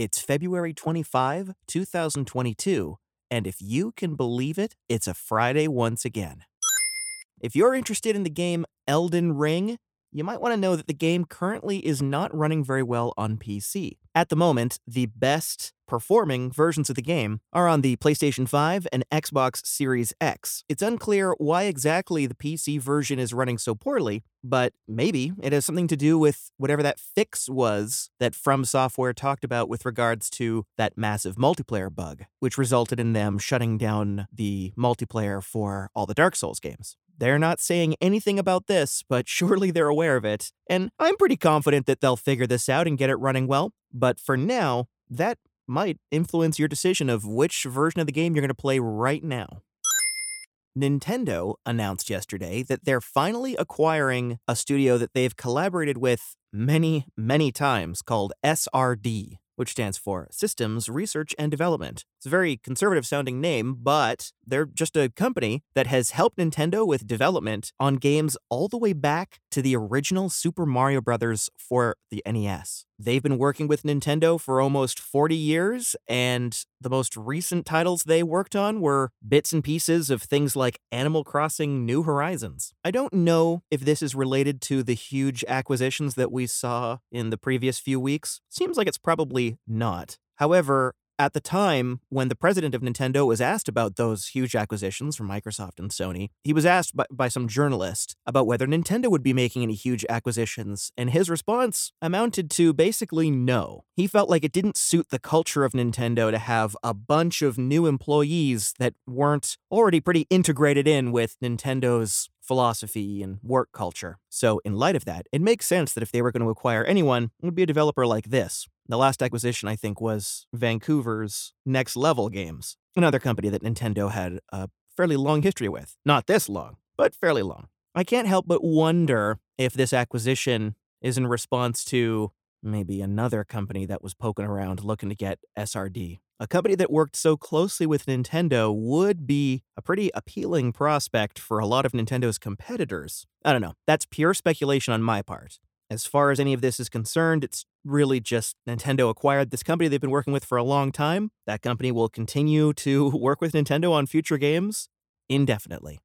It's February 25, 2022, and if you can believe it, it's a Friday once again. If you're interested in the game Elden Ring, you might want to know that the game currently is not running very well on PC. At the moment, the best performing versions of the game are on the PlayStation 5 and Xbox Series X. It's unclear why exactly the PC version is running so poorly, but maybe it has something to do with whatever that fix was that From Software talked about with regards to that massive multiplayer bug, which resulted in them shutting down the multiplayer for all the Dark Souls games. They're not saying anything about this, but surely they're aware of it. And I'm pretty confident that they'll figure this out and get it running well. But for now, that might influence your decision of which version of the game you're going to play right now. Nintendo announced yesterday that they're finally acquiring a studio that they've collaborated with many, many times called SRD which stands for Systems Research and Development. It's a very conservative sounding name, but they're just a company that has helped Nintendo with development on games all the way back to the original Super Mario Bros. for the NES. They've been working with Nintendo for almost 40 years, and the most recent titles they worked on were bits and pieces of things like Animal Crossing New Horizons. I don't know if this is related to the huge acquisitions that we saw in the previous few weeks. Seems like it's probably not. However, at the time, when the president of Nintendo was asked about those huge acquisitions from Microsoft and Sony, he was asked by, by, some journalist about whether Nintendo would be making any huge acquisitions, and his response amounted to basically no. He felt like it didn't suit the culture of Nintendo to have a bunch of new employees that weren't already pretty integrated in with Nintendo's philosophy and work culture. So, in light of that, it makes sense that if they were going to acquire anyone, it would be a developer like this. The last acquisition, I think, was Vancouver's Next Level Games, another company that Nintendo had a fairly long history with. Not this long, but fairly long. I can't help but wonder if this acquisition is in response to maybe another company that was poking around looking to get SRD. A company that worked so closely with Nintendo would be a pretty appealing prospect for a lot of Nintendo's competitors. I don't know. That's pure speculation on my part. As far as any of this is concerned, it's really just Nintendo acquired this company they've been working with for a long time. That company will continue to work with Nintendo on future games indefinitely.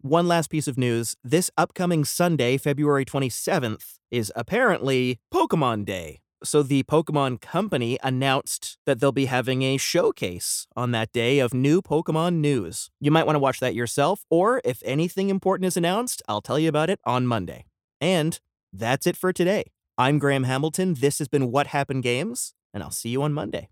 One last piece of news this upcoming Sunday, February 27th, is apparently Pokemon Day. So, the Pokemon Company announced that they'll be having a showcase on that day of new Pokemon news. You might want to watch that yourself, or if anything important is announced, I'll tell you about it on Monday. And that's it for today. I'm Graham Hamilton. This has been What Happened Games, and I'll see you on Monday.